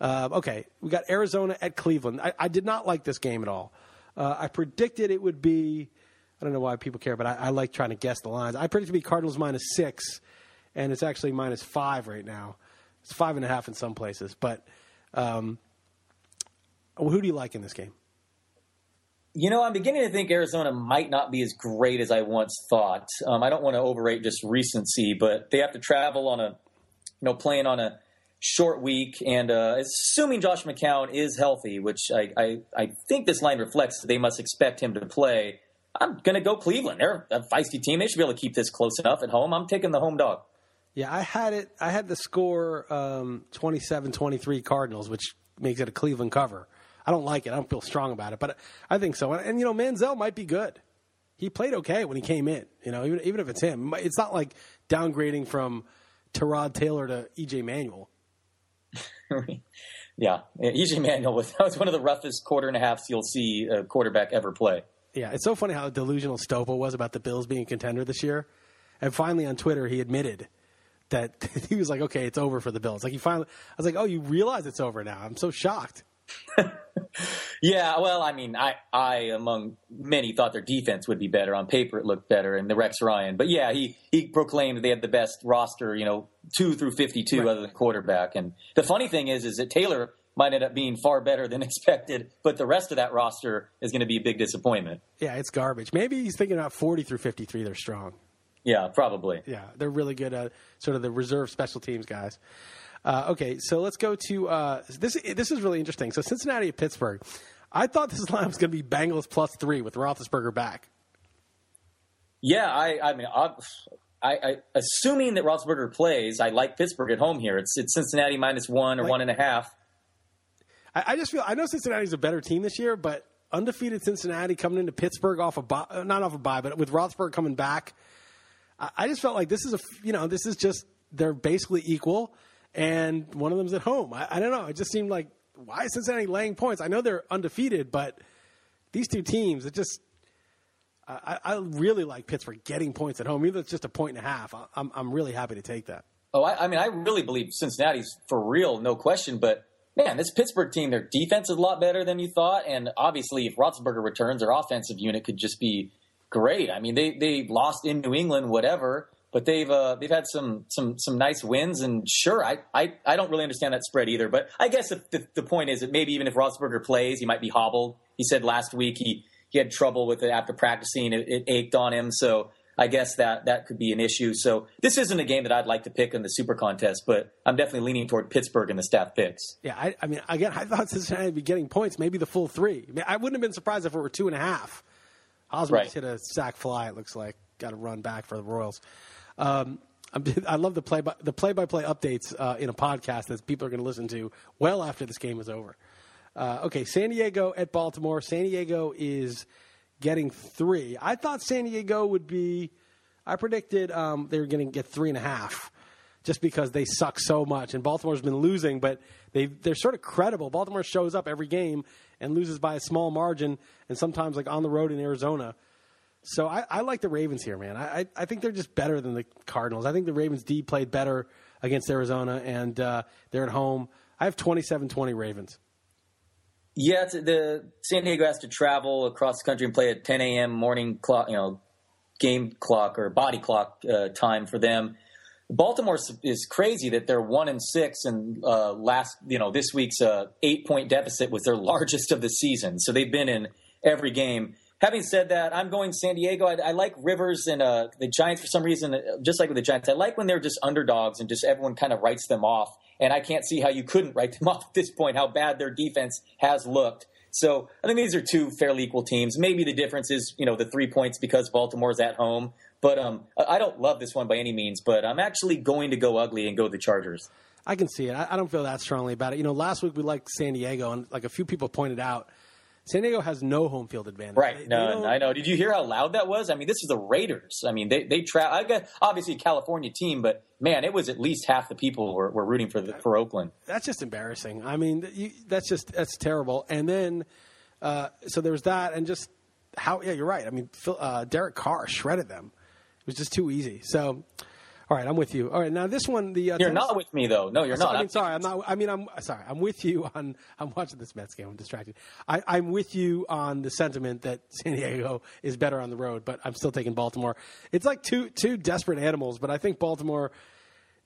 Uh, okay, we got Arizona at Cleveland. I, I did not like this game at all. Uh, I predicted it would be. I don't know why people care, but I, I, like trying to guess the lines. I predicted to be Cardinals minus six, and it's actually minus five right now. It's five and a half in some places. But um, who do you like in this game? You know, I'm beginning to think Arizona might not be as great as I once thought. Um, I don't want to overrate just recency, but they have to travel on a, you know, playing on a short week, and uh, assuming Josh McCown is healthy, which I, I, I think this line reflects, they must expect him to play. I'm going to go Cleveland. They're a feisty team. They should be able to keep this close enough at home. I'm taking the home dog. Yeah, I had it. I had the score um, 27-23 Cardinals, which makes it a Cleveland cover. I don't like it. I don't feel strong about it, but I think so. And, and you know, Manziel might be good. He played okay when he came in. You know, even even if it's him, it's not like downgrading from Tyrod Taylor to EJ Manuel. [laughs] yeah, EJ Manuel was [laughs] that was one of the roughest quarter and a halfs you'll see a quarterback ever play. Yeah, it's so funny how delusional Stopa was about the Bills being a contender this year. And finally on Twitter, he admitted that [laughs] he was like, okay, it's over for the Bills. Like he finally, I was like, oh, you realize it's over now. I'm so shocked. [laughs] yeah, well, I mean, I, I among many thought their defense would be better. On paper, it looked better, and the Rex Ryan. But yeah, he he proclaimed they had the best roster, you know, two through fifty-two, right. other than quarterback. And the funny thing is, is that Taylor might end up being far better than [laughs] expected, but the rest of that roster is going to be a big disappointment. Yeah, it's garbage. Maybe he's thinking about forty through fifty-three. They're strong. Yeah, probably. Yeah, they're really good at sort of the reserve special teams guys. Uh, okay, so let's go to uh, this. This is really interesting. So Cincinnati at Pittsburgh. I thought this [laughs] line was going to be Bengals plus three with Roethlisberger back. Yeah, I, I mean, I, I, assuming that Roethlisberger plays, I like Pittsburgh at home here. It's it's Cincinnati minus one or like, one and a half. I, I, just feel I know Cincinnati's a better team this year, but undefeated Cincinnati coming into Pittsburgh off a of not off a bye, but with Roethlisberger coming back, I, I just felt like this is a you know this is just they're basically equal and one of them's at home. I, I don't know. It just seemed like why is Cincinnati laying points? I know they're undefeated, but these two teams, it just I, I really like Pittsburgh getting points at home, even if it's just a point and a half. I'm I'm really happy to take that. Oh, I, I mean, I really believe Cincinnati's for real, no question. But man, this Pittsburgh team, their defense is a lot better than you thought, and obviously, if Roethlisberger returns, their offensive unit could just be great. I mean, they they lost in New England, whatever but they've uh, they've had some some some nice wins. And sure, I, I, I don't really understand that spread either. But I guess the, the point is that maybe even if Roethlisberger plays, he might be hobbled. He said last week he he had trouble with it after practicing; it, it ached on him. So I guess that that could be an issue. So this isn't a game that I'd like to pick in the Super Contest, but I'm definitely leaning toward Pittsburgh in the staff picks. Yeah, I, I mean, again, I thought Cincinnati would be getting points, maybe the full three. I, mean, I wouldn't have been surprised if it were two and a half. Osweiss right. hit a sac fly. It looks like got to run back for the Royals. Um, I love the play by the play by play updates uh, in a podcast that people are going to listen to well after this game is over. Uh, okay, San Diego at Baltimore. San Diego is getting three. I thought San Diego would be. I predicted um, they were going to get three and a half, just because they suck so much. And Baltimore's been losing, but they they're sort of credible. Baltimore shows up every game and loses by a small margin, and sometimes like on the road in Arizona. So I, I, like the Ravens here, man. I, I think they're just better than the Cardinals. I think the Ravens D played better against Arizona, and uh, they're at home. I have 27-20 Ravens. Yeah, the San Diego has to travel across the country and play at 10 a.m. morning clock, you know, game clock or body clock uh, time for them. Baltimore is crazy that they're one and six, and uh, last, you know, this week's uh, eight point deficit was their [laughs] largest of the season. So they've been in every game having said that, I'm going San Diego. I, I like Rivers and uh, the Giants for some reason. Just like with the Giants, I like when they're just underdogs and just everyone kind of writes them off. And I can't see how you couldn't write [laughs] them off at this point. How bad their defense has looked. So I think these are two fairly equal teams. Maybe the difference is you know the three points because Baltimore's at home. But um, I don't love this one by any means. But I'm actually going to go ugly and go the Chargers. I can see it. I, I don't feel that strongly about it. You know, last week we liked San Diego, and like a few people pointed out San Diego has no home field advantage. Right. No, I know. Did you hear how loud that was? I mean, this is the Raiders. I mean, they they tra- I got obviously a California team, but man, it was at least half the people were, were rooting for the, for Oakland. That's just embarrassing. I mean, you, that's just that's terrible. And then uh, so there was that, and just how yeah, you're right. I mean, Phil, uh, Derek Carr shredded them. It was just too easy. So all right, I'm with you. All right, now this one, the uh, you're not with me though. No, you're not. I mean, sorry, I'm not. I mean, I'm sorry. I'm with you on. [laughs] I'm watching this Mets game. I'm distracted. I, I'm with you on the sentiment that [laughs] San Diego is better on the road, but I'm still taking Baltimore. It's like two two desperate animals, but I think Baltimore.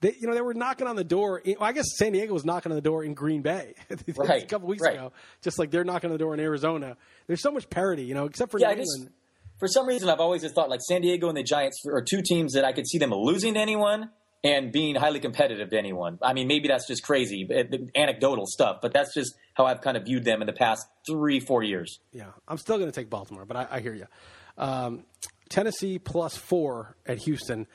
They, you know, they were knocking on the door. In, well, I guess San Diego was knocking on the door in Green Bay [laughs] right, a couple weeks right. ago, just like they're knocking on the door in Arizona. There's so much parity, you know, except for Yeah, New just- England. For some reason, I've always just thought like San Diego and the Giants are two teams that I could see them losing to anyone and being highly competitive to anyone. I mean, maybe that's just crazy, but- anecdotal stuff, but that's just how I've kind of viewed them in the past three, four years. Yeah, I'm still going to take Baltimore, but I, I hear you. Um, Tennessee plus four at Houston.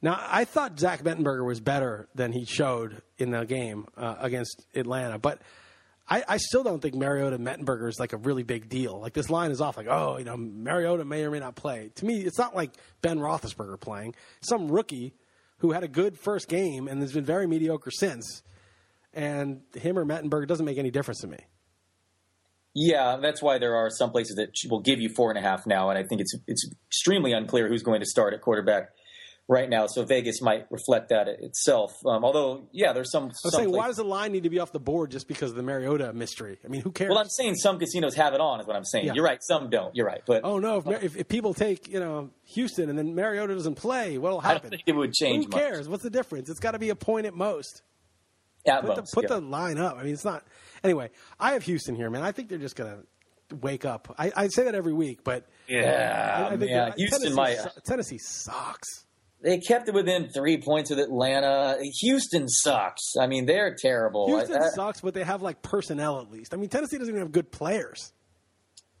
Now, I thought Zach Mettenberger was better than he showed in the game uh, against Atlanta, but I, I still don't think Mariota Mettenberger is like a really big deal. Like this line is off, like oh, you know, Mariota may or may not play. To me, it's not like Ben Roethlisberger playing. Some rookie who had a good first game and has been very mediocre since, and him or Mettenberger doesn't make any difference to me. Yeah, that's why there are some places that will give you four and a half now, and I think it's it's extremely unclear who's going to start at quarterback right now. So Vegas might reflect that itself. Um, although, yeah, there's some. I was some saying, why does the line need to be off the board just because of the Mariota mystery? I mean, who cares? Well, I'm saying some casinos have it on, is what I'm saying. Yeah. You're right, some don't. You're right, but oh no, if, if, if people take you know Houston and then Mariota doesn't play, what'll I happen? think it would change Who much. cares? What's the difference? It's got to be a point at most. At Put, most, the, put yeah. the line up. I mean, it's not. Anyway, I have Houston here, man. I think they're just gonna wake up. I, I say that every week, but yeah, I, I think. Houston Tennessee, might. su- Tennessee sucks. They kept it within three points with Atlanta. Houston sucks. I mean, they're terrible. Houston I- sucks, but they have like personnel at least. I mean, Tennessee doesn't even have good players.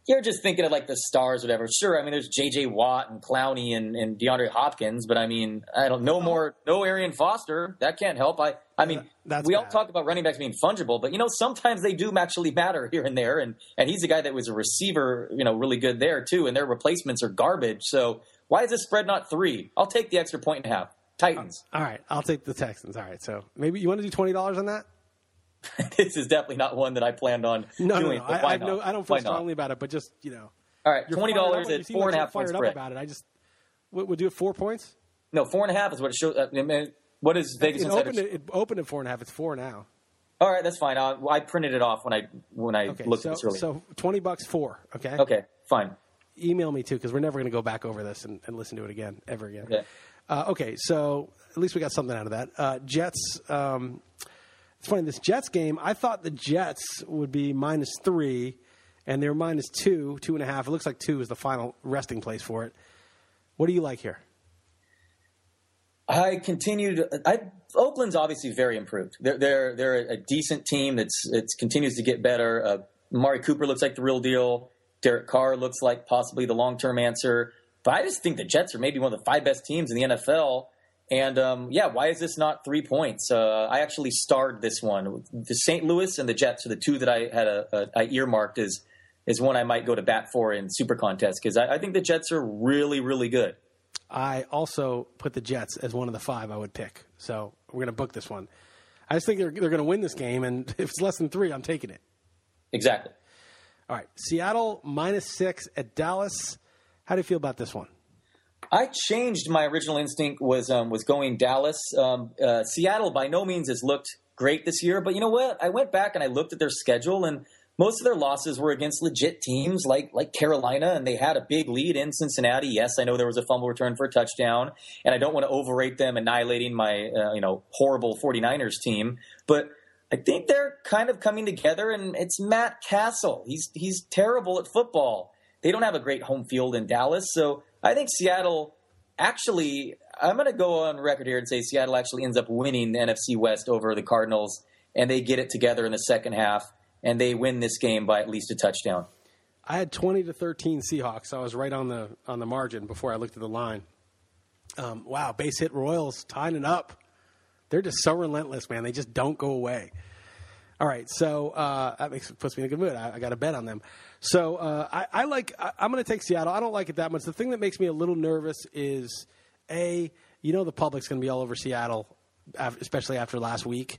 you're just thinking of like the stars, or whatever. Sure, I mean, there's J.J. Watt and Clowney and, and DeAndre Hopkins, but I mean, I don't no more, no Arian Foster. That can't help. I, I mean, That's we all talk about running backs being fungible, but you know, sometimes they do actually matter [laughs] here and there. And and he's a guy that was a receiver, you know, really good there too. And their replacements are garbage. So why is this spread not three? I'll take the extra point and a half. Titans. All right, I'll take the Texans. All right, so maybe you want to do twenty dollars on that? [laughs] this is definitely not one that I planned on No, no, doing. no. but I, I, no. I don't feel Why not? strongly about it, but just you know, All right, twenty dollars at four like and a half Fired up spread. about it. I just we'll, we'll do it four points. No, four and a half is what it shows. Uh, I mean, what is Vegas It opened, at, it opened at four and a half. It's four now. All right, that's fine. I, I printed it off when I when I Okay, looked so at this earlier. so twenty bucks four. Okay. okay, fine. Email me too because we're never going to go back over this and, and listen to it again ever again. Okay. Uh, okay, so at least we got something out of that. Uh, Jets. Um, it's funny this Jets game. I thought the Jets would be minus three, and they're minus two, two and a half. It looks like two is the final resting place for it. What do you like here? I continued. I Oakland's obviously very improved. They're they're they're a decent team that's it continues to get better. Uh, Mari Cooper looks like the real deal. Derek Carr looks like possibly the long term answer. But I just think the Jets are maybe one of the five best teams in the NFL. And um, yeah, why is this not three points? Uh, I actually starred this one. The St. Louis and the Jets are the two that I had a, a I earmarked as is one I might go to bat for in Super Contest because I, I think the Jets are really really good. I also put the Jets as one of the five I would pick. So we're going to book this one. I just think they're, they're going to win this game, and [laughs] if it's less than three, I'm taking it. Exactly. All right, Seattle minus six at Dallas. How do you feel about this one? I changed my original instinct was um, was going Dallas. Um, uh, Seattle by no means has looked great this year, but you know what? I went back and I looked at their schedule, and most of their losses were against legit teams like like Carolina, and they had a big lead in Cincinnati. Yes, I know there was a fumble return for a touchdown, and I don't want to overrate them annihilating my uh, you know horrible 49ers team, but I think they're kind of coming together, and it's Matt Cassel. He's he's terrible at football. They don't have a great home field in Dallas, so I think Seattle actually. I'm going to go on record here and say Seattle actually ends up winning the NFC West over the Cardinals, and they get it together in the second half, and they win this game by at least a touchdown. I had 20 to 13 Seahawks. I was right on the on the margin before I looked at the line. Um, wow, base hit Royals tying it up. They're just so relentless, man. They just don't go away. All right, so uh, that makes puts me in a good mood. I, I got to bet on them. So uh, I, I like. I, I'm going to take Seattle. I don't like it that much. The thing that makes me a little nervous is a. You know the public's going to be all over Seattle, especially after last week.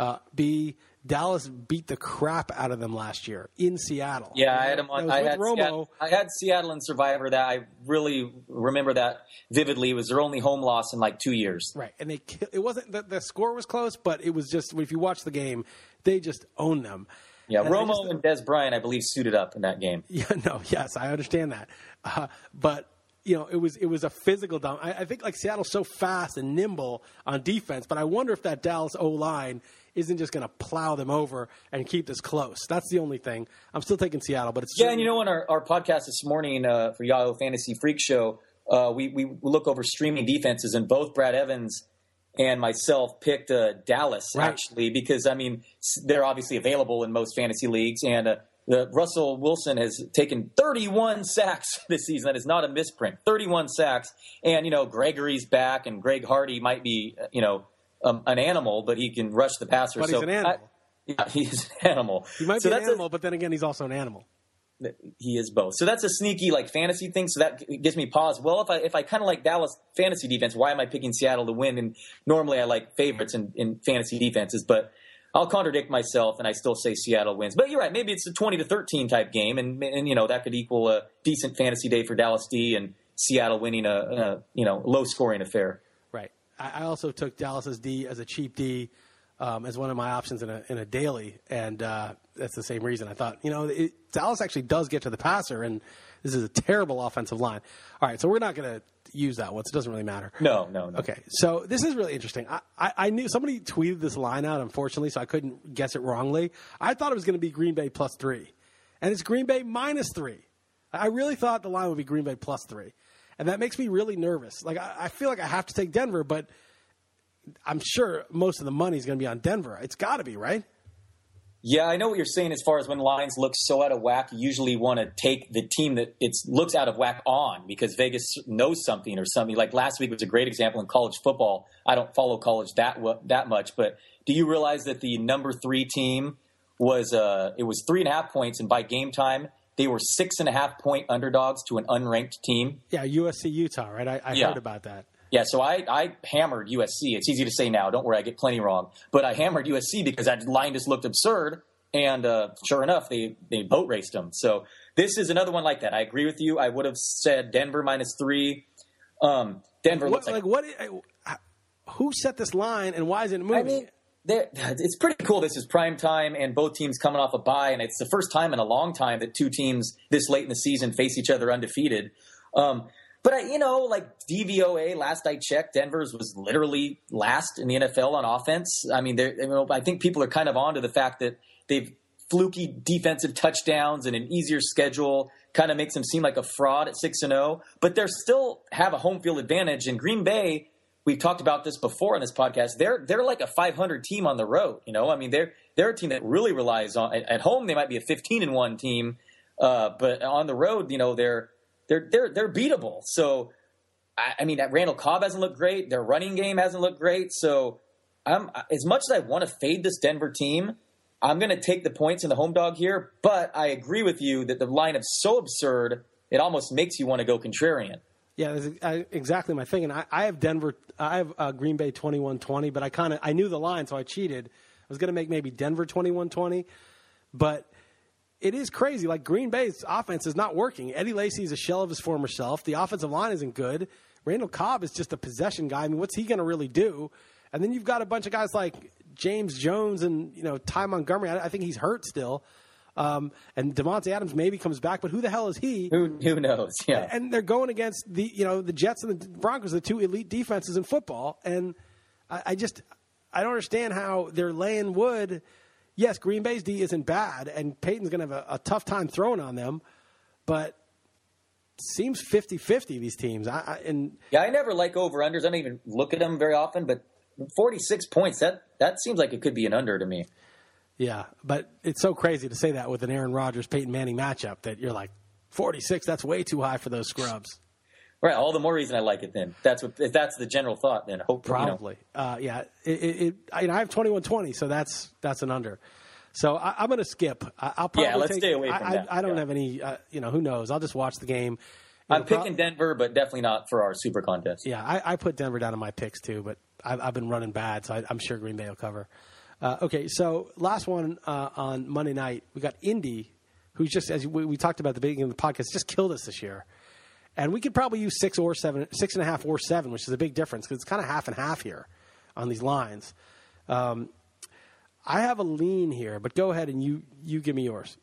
Uh, B. Dallas beat the crap out of them last year in Seattle. Yeah, I had them on. I had, Romo. Seattle, I had Seattle and Survivor. That I really remember that vividly. It was their only home loss in like two years. Right, and they it wasn't the, the score was close, but it was just if you watch the game, they just own them. Yeah, And Romo just- and Dez Bryant, I believe, suited up in that game. [laughs] Yeah, no, yes, I understand that, uh, but you know, it was it was a physical down. I, I think like Seattle's so fast and nimble on defense, but I wonder if that Dallas O line isn't just going to plow them over and keep this close. That's the only thing. I'm still taking Seattle, but it's yeah. And you know, on our, our podcast this morning uh, for Yahoo Fantasy Freak Show, uh, we we look over streaming defenses, and both Brad Evans and myself picked uh, Dallas Right. actually because I mean they're obviously available in most fantasy leagues, and uh, the Russell Wilson has taken 31 sacks [laughs] this season. That is not a misprint. 31 sacks, and you know Gregory's back, and Greg Hardy might be uh, you know um, an animal, but he can rush the passer. But so he's an animal. I- yeah, [laughs] he's an animal. he might so be an that's a- animal, but then again, he's also an animal. he is both. So that's a sneaky like fantasy thing. So that gives me pause. Well, if I if I kind of like Dallas fantasy defense, why am I picking Seattle to win? And normally I like favorites in, in fantasy defenses, but I'll contradict myself and I still say Seattle wins. But you're right. Maybe it's a twenty to thirteen type game, and and you know that could equal a decent fantasy day for Dallas D and Seattle winning a, a you know low scoring affair. I, I also took Dallas's D as a cheap D um, as one of my options in a in a daily, and uh, that's the same reason. I thought, you know, it, Dallas actually does get to the passer, and this is a terrible offensive line. All right, so we're not going to use that one. So it doesn't really matter. No, no, no. Okay, so this is really interesting. I, I, I knew somebody tweeted this line out, unfortunately, so I couldn't guess it wrongly. I thought it was going to be Green Bay plus three, and it's Green Bay minus three. I really thought the line would be Green Bay plus three, and that makes me really nervous. Like I, I feel like I have to take Denver, but I'm sure most of the money is going to be on Denver. It's got to be right. Yeah, I know what you're saying as far as when lines look so out of whack, you usually want to take the team that it looks out of whack on because Vegas knows something or something. Like last week was a great example in college football. I don't follow college that that much, but do you realize that the number three team was uh, it was three and a half points, and by game time they were six and a half point underdogs to an unranked team. Yeah, USC Utah, right? I, I Yeah. heard about that. Yeah, so I, I hammered USC. It's easy to say now. Don't worry, I get plenty wrong. But I hammered USC because that line just looked absurd. And uh, sure enough, they, they boat raced them. So this is another one like that. I agree with you. I would have said Denver minus three. Um, Denver What, looks like like, what? Who set this line, and why is it moving? I mean, they're- it's pretty cool. This is prime time, and both teams coming off a bye, and it's the first time in a long time that two teams this late in the season face each other undefeated. Um, but I, you know, like DVOA, last I checked, Denver's was literally last in the NFL on offense. I mean, you know, I think people are kind of onto the fact that they've fluky defensive touchdowns and an easier schedule kind of makes them seem like a fraud at six and zero. But they still have a home field advantage. And Green Bay, we've talked about this before on this podcast. They're they're like a 500 team on the road. You know, I mean, they're they're a team that really relies on at, at home. They might be a 15 and one team, uh, but on the road, you know, they're they're they're they're beatable. So. I I mean, that Randall Cobb hasn't looked great. Their running game hasn't looked great. So, I'm as much as I want to fade this Denver team, I'm going to take the points in the home dog here. But I agree with you that the line is so absurd, it almost makes you want to go contrarian. Yeah, that's uh, exactly my thing. And I, I have Denver, I have uh, Green Bay 21-20, but I kind of I knew the line, so I cheated. I was going to make maybe Denver 21-20, but it is crazy. Like Green Bay's offense is not working. Eddie Lacy is a shell of his former self. The offensive line isn't good. Randall Cobb is just a possession guy. I mean, what's he going to really do? And then you've got a bunch of guys like James Jones and you know Ty Montgomery. I, I think he's hurt still. Um, and Davante Adams maybe comes back, but who the hell is he? Who who knows? Yeah. and they're going against the you know the Jets and the Broncos, the two elite defenses in football, and I, I just I don't understand how they're laying wood. Yes, Green Bay's D isn't bad, and Peyton's going to have a, a tough time throwing on them, but seems 50-50, these teams. I, I, and Yeah, I never like over unders. I don't even look at them very often, but 46 points that that seems like it could be an under to me. Yeah, but it's so crazy to say that with an Aaron Rodgers Peyton Manning matchup that you're like forty six. That's way too high for those scrubs. Right, all the more reason I like it. Then that's what if that's the general thought. Then hope you know. Probably. Uh, yeah. It, it, it, I, I have twenty one twenty, so that's that's an under. So I, I'm going to skip. I, I'll probably Yeah, let's take, stay away from I, that. I, I don't Yeah. have any. Uh, you know, who knows? I'll just watch the game. I'm It'll pro- picking Denver, but definitely not for our super contest. Yeah, I, I put Denver down in my picks too, but I've, I've been running bad, so I, I'm sure Green Bay will cover. Uh, okay, so last one uh, on Monday night, we got Indy, who's just as we, we talked about at the beginning of the podcast, just killed us this year, and we could probably use six or seven, six and a half or seven, which is a big difference because it's kind of half and half here on these lines. Um, I have a lean here, but go ahead and you you give me yours.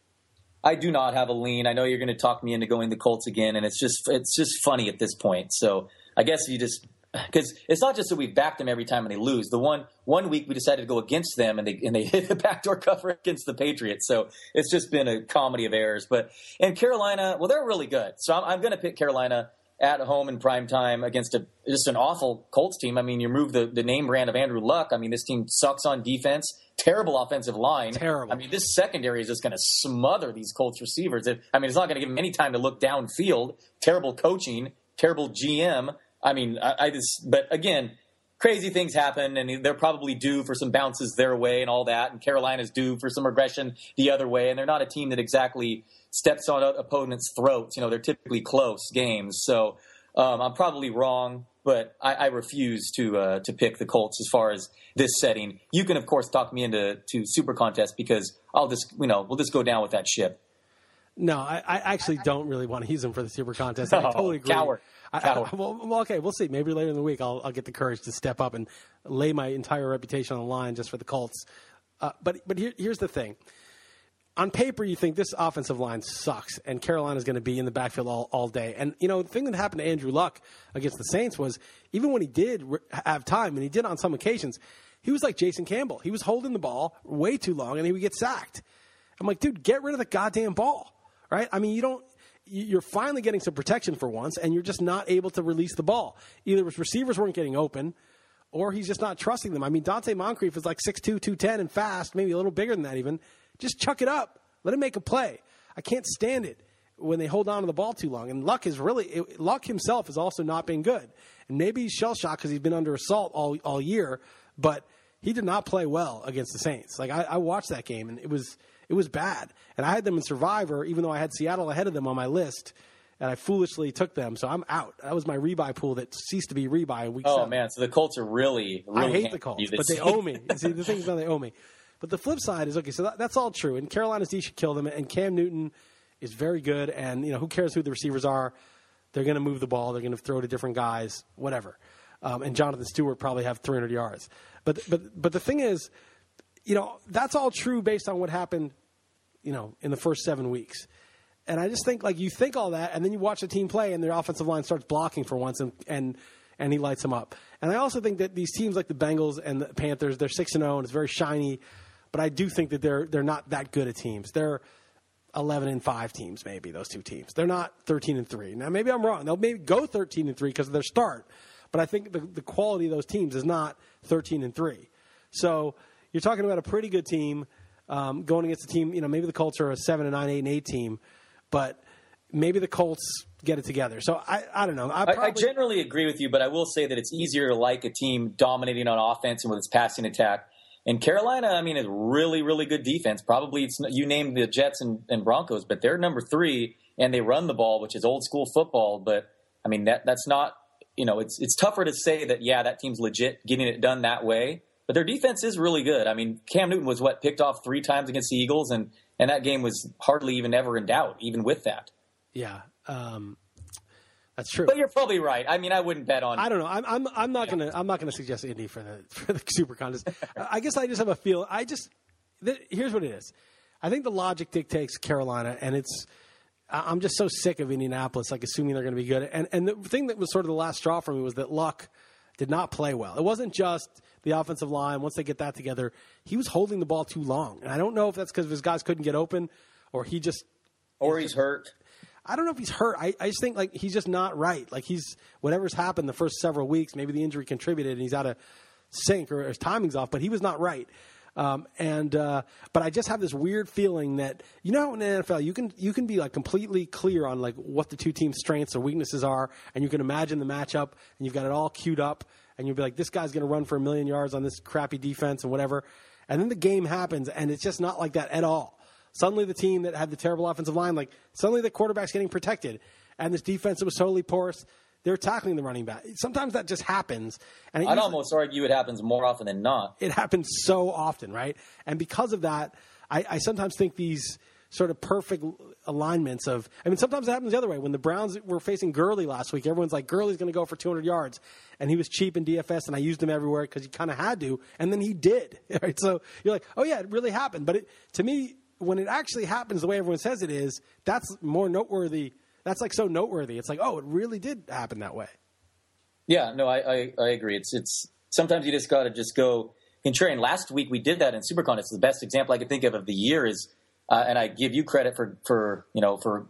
I do not have a lean. I know you're going to talk me into going the Colts again, and it's just it's just funny at this point. So I guess you just because it's not just that we backed them every time and they lose. The one one week we decided to go against them and they and they [laughs] hit the backdoor cover against the Patriots. So it's just been a comedy of errors. But and Carolina, well, they're really good. So I'm, I'm going to pick Carolina at home in prime time against a just an awful Colts team. I mean, you remove the the name brand of Andrew Luck. I mean, this team sucks on defense. Terrible offensive line. Terrible. I mean, this secondary is just going to smother these Colts receivers. I mean, it's not going to give them any time to look downfield. Terrible coaching. Terrible GM. I mean, I, I just, but again, crazy things happen, and they're probably due for some bounces their way and all that. And Carolina's due for some regression the other way, and they're not a team that exactly steps on opponents' throats. You know, they're typically close games. So um, I'm probably wrong, but I, I refuse to uh, to pick the Colts as far as this setting. You can, of course, talk me into to Super Contest because I'll just, you know, we'll just go down with that ship. No, I, I actually don't really want to use them for the Super Contest. I No, [laughs] totally agree. coward. I, I, well, well, okay, we'll see. Maybe later in the week, I'll, I'll get the courage to step up and lay my entire reputation on the line just for the Colts. Uh, but but here, here's the thing. On paper, you think this offensive line sucks, and Carolina's going to be in the backfield all, all day. And you know the thing that happened to Andrew Luck against the Saints was even when he did have time, and he did on some occasions, he was like Jason Campbell. He was holding the ball way too long, and he would get sacked. I'm like, dude, get rid of the goddamn ball, right? I mean, you don't. You- You're finally getting some protection for once, and you're just not able to release the ball. Either his receivers weren't getting open, or he's just not trusting them. I mean, Donte Moncrief is like 6'2", 210 and fast, maybe a little bigger than that even. Just chuck it up. Let him make a play. I can't stand it when they hold on to the ball too long. And Luck is really it, Luck himself has also not been good. And maybe he's shell shocked because he's been under assault all all year, but he did not play well against the Saints. Like I, I watched that game and it was it was bad. And I had them in Survivor, even though I had Seattle ahead of them on my list. And I foolishly took them, so I'm out. That was my rebuy pool that ceased to be rebuy in week Oh seven. man, so the Colts are really, really I hate the Colts, but they owe me. [laughs] See, the thing is now they owe me. But the flip side is okay. So that, that's all true, and Carolina's D should kill them, and Cam Newton is very good, and you know who cares who the receivers are? They're going to move the ball. They're going to throw to different guys, whatever. Um, and Jonathan Stewart probably have 300 yards. But but but the thing is, you know, that's all true based on what happened, you know, in the first seven weeks. And I just think like you think all that, and then you watch the team play, and their offensive line starts blocking for once, and and and he lights them up. And I also think that these teams like the Bengals and the Panthers, they're six and zero, and it's very shiny. But I do think that they're they're not that good at teams. They're eleven and five teams, maybe those two teams. They're not thirteen and three. Now maybe I'm wrong. They'll maybe go thirteen and three because of their start. But I think the, the quality of those teams is not thirteen and three. So you're talking about a pretty good team um, going against a team. You know, maybe the Colts are a seven and nine, eight and eight team, but maybe the Colts get it together. So I, I don't know. I, I, probably, I generally agree with you, but I will say that it's easier to like a team dominating on offense and with its passing attack. And Carolina, I mean, is really, really good defense. Probably it's you named the Jets and, and Broncos, but they're number three, and they run the ball, which is old school football. But I mean, that that's not you know, it's it's tougher to say that yeah, that team's legit getting it done that way. But their defense is really good. I mean, Cam Newton was what picked off three times against the Eagles, and and that game was hardly even ever in doubt, even with that. yeah, um, that's true. But you're probably right. I mean, I wouldn't bet on. I don't know. I'm I'm, I'm not gonna I'm not gonna suggest Indy for the [laughs] for the Super Contest. I guess I just have a feel. I just th- here's what it is. I think the logic dictates Carolina, and it's. I'm just so sick of Indianapolis, like assuming they're going to be good. And and the thing that was sort of the last straw for me was that Luck did not play well. It wasn't just the offensive line. Once they get that together, he was holding the ball too long, and I don't know if that's because his guys couldn't get open, or he just or he's hurt. I don't know if he's hurt. I, I just think like he's just not right. Like he's whatever's happened the first several weeks, maybe the injury contributed and he's out of sync or his timing's off, but he was not right. Um, and uh, but I just have this weird feeling that you know in the NFL you can you can be like completely clear on like what the two teams' strengths or weaknesses are, and you can imagine the matchup and you've got it all queued up, and you'll be like this guy's going to run for a million yards on this crappy defense and whatever, and then the game happens and it's just not like that at all. Suddenly, the team that had the terrible offensive line, like suddenly the quarterback's getting protected, and this defense that was totally porous, they're tackling the running back. Sometimes that just happens, and I'd usually- almost argue it happens more often than not. it happens so often, right? And because of that, I, I sometimes think these sort of perfect alignments of. I mean, sometimes it happens the other way. When the Browns were facing Gurley last week, everyone's like, Gurley's going to go for 200 yards, and he was cheap in DFS, and I used him everywhere because he kind of had to, and then he did. [laughs] Right? So you're like, oh yeah, it really happened. But it, to me, when it actually happens the way everyone says it is, that's more noteworthy. That's like so noteworthy. It's like, oh, it really did happen that way. Yeah, no, I, I, I agree. It's it's sometimes you just got to just go contrarian. Last week we did that in SuperCon. It's the best example I could think of of the year is, uh, and I give you credit for for you know for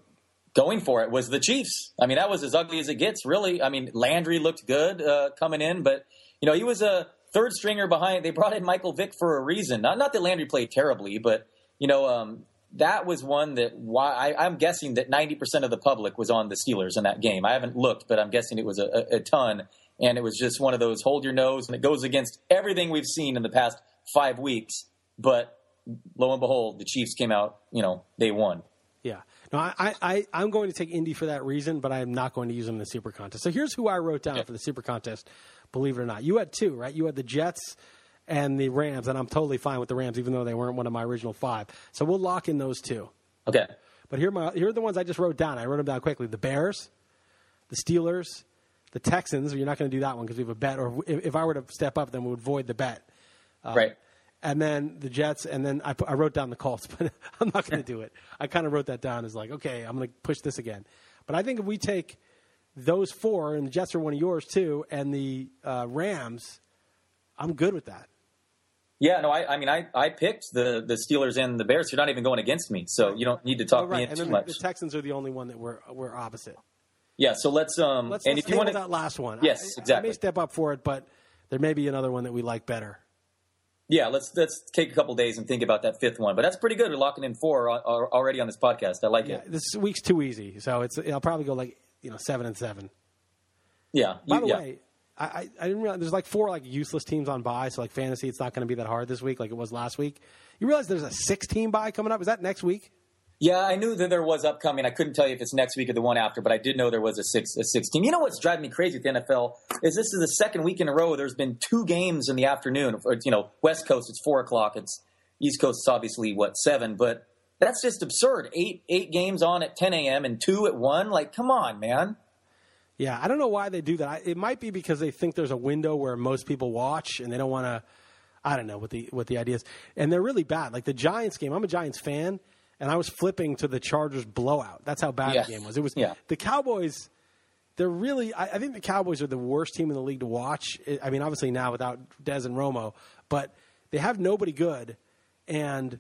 going for it was the Chiefs. I mean, that was as ugly as it gets, really. I mean, Landry looked good uh, coming in, but you know he was a third stringer behind. They brought in Michael Vick for a reason. Not not that Landry played terribly, but you know um, that was one that why I, am guessing that 90% of the public was on the Steelers in that game. I haven't looked, but I'm guessing it was a, a, ton. And it was just one of those hold your nose, and it goes against everything we've seen in the past five weeks. But lo and behold, the Chiefs came out. You know, they won. Yeah. No, I, I, I'm going to take Indy for that reason, but I'm not going to use them in the Super Contest. So here's who I wrote down yeah. for the Super Contest. Believe it or not, you had two, right? You had the Jets and the Rams, and I'm totally fine with the Rams, even though they weren't one of my original five. So we'll lock in those two. Okay. But here, my, here are the ones I just wrote down. I wrote them down quickly: the Bears, the Steelers, the Texans. You're not going to do that one because we have a bet. Or if, if, I were to step up, then we would void the bet. Uh, right. And then the Jets, and then I, I wrote down the Colts, [laughs] but I'm not going to do it. I kind of wrote that down as like, okay, I'm going to push this again. But I think if we take those four, and the Jets are one of yours too, and the uh, Rams, I'm good with that. Yeah, no, I, I mean, I, I picked the, the Steelers and the Bears. You're not even going against me, so you don't need to talk oh, right. me in and too much. The Texans are the only one that we're we're opposite. Yeah, so let's um. Let's, and let's if you want that last one, yes, I, exactly. I may step up for it, but there may be another one that we like better. Yeah, let's let's take a couple days and think about that fifth one. But that's pretty good. We're locking in four already on this podcast. I like yeah, it. This week's too easy, so it's I'll probably go like you know seven and seven. Yeah. By the yeah. way, I, I didn't realize there's like four like useless teams on bye. So like fantasy, it's not going to be that hard this week like it was last week. You realize there's a six team bye coming up? Is that next week? Yeah, I knew that there was upcoming. I couldn't tell you if it's next week or the one after, but I did know there was a six a six team. You know what's driving me crazy with the NFL is this is the second week in a row. There's been two games in the afternoon. You know, West Coast it's four o'clock. It's East Coast it's obviously what seven, but that's just absurd. Eight eight games on at 10 a.m. and two at one. Like, come on, man. Yeah, I don't know why they do that. It might be because they think there's a window where most people watch, and they don't want to. I don't know what the what the idea is, and they're really bad. Like the Giants game, I'm a Giants fan, and I was flipping to the Chargers blowout. That's how bad the game was. It was yeah. the Cowboys. They're really. I, I, think the Cowboys are the worst team in the league to watch. I mean, obviously now without Dez and Romo, but they have nobody good, and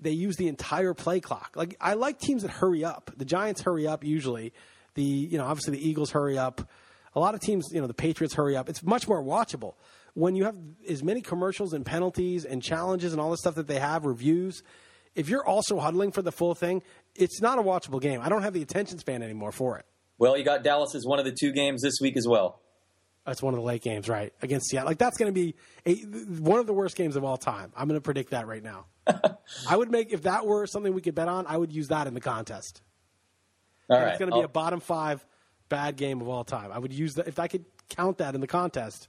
they use the entire play clock. Like I like teams that hurry up. The Giants hurry up usually. The you know obviously the Eagles hurry up. A lot of teams, you know, the Patriots hurry up. It's much more watchable when you have as many commercials and penalties and challenges and all the stuff that they have reviews. If you're also huddling for the full thing, it's not a watchable game. I don't have the attention span anymore for it. Well, you got Dallas as one of the two games this week as well. That's one of the late games, right? Against Seattle. Like that's going to be a, one of the worst games of all time. I'm going to predict that right now. [laughs] I would make if that were something we could bet on, I would use that in the contest. All right. It's going to be a bottom five bad game of all time. I would use that if I could count that in the contest.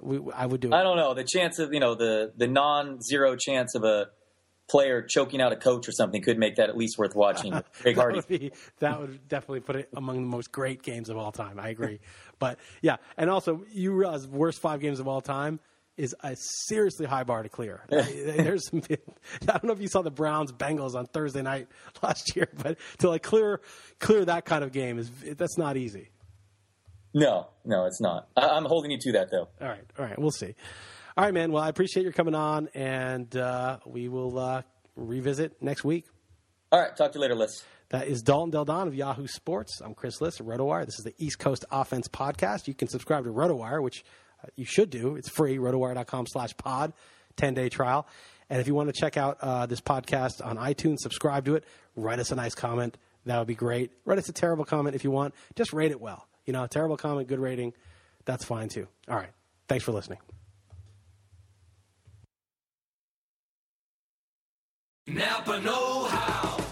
We, I would do it. I don't know the chance of you know the the non-zero chance of a player choking out a coach or something could make that at least worth watching. [laughs] Greg that, would be, that would definitely put it among the most great games of all time. I agree. but yeah, and also you realize worst five games of all time is a seriously high bar to clear. [laughs] There's some, [laughs] I don't know if you saw the Browns Bengals on Thursday night [laughs] last year, but to like clear clear that kind of game is that's not easy. No, no, it's not. I, am holding you to that though. All right, all right, we'll see. All right, man. Well, I appreciate your coming on, and uh, we will uh, revisit next week. All right, talk to you later, Liss. That is Dalton Del Don of Yahoo Sports. I'm Chris Liss of RotoWire. This is the East Coast Offense Podcast. You can subscribe to RotoWire, which you should do. It's free, rotowire.com slash pod, 10 day trial. And if you want to check out uh, this podcast on iTunes, subscribe to it, write us a nice comment. That would be great. Write us a terrible comment if you want. Just rate it well. You know, terrible comment, good rating, that's fine too. All right. Thanks for listening. Napa Know How.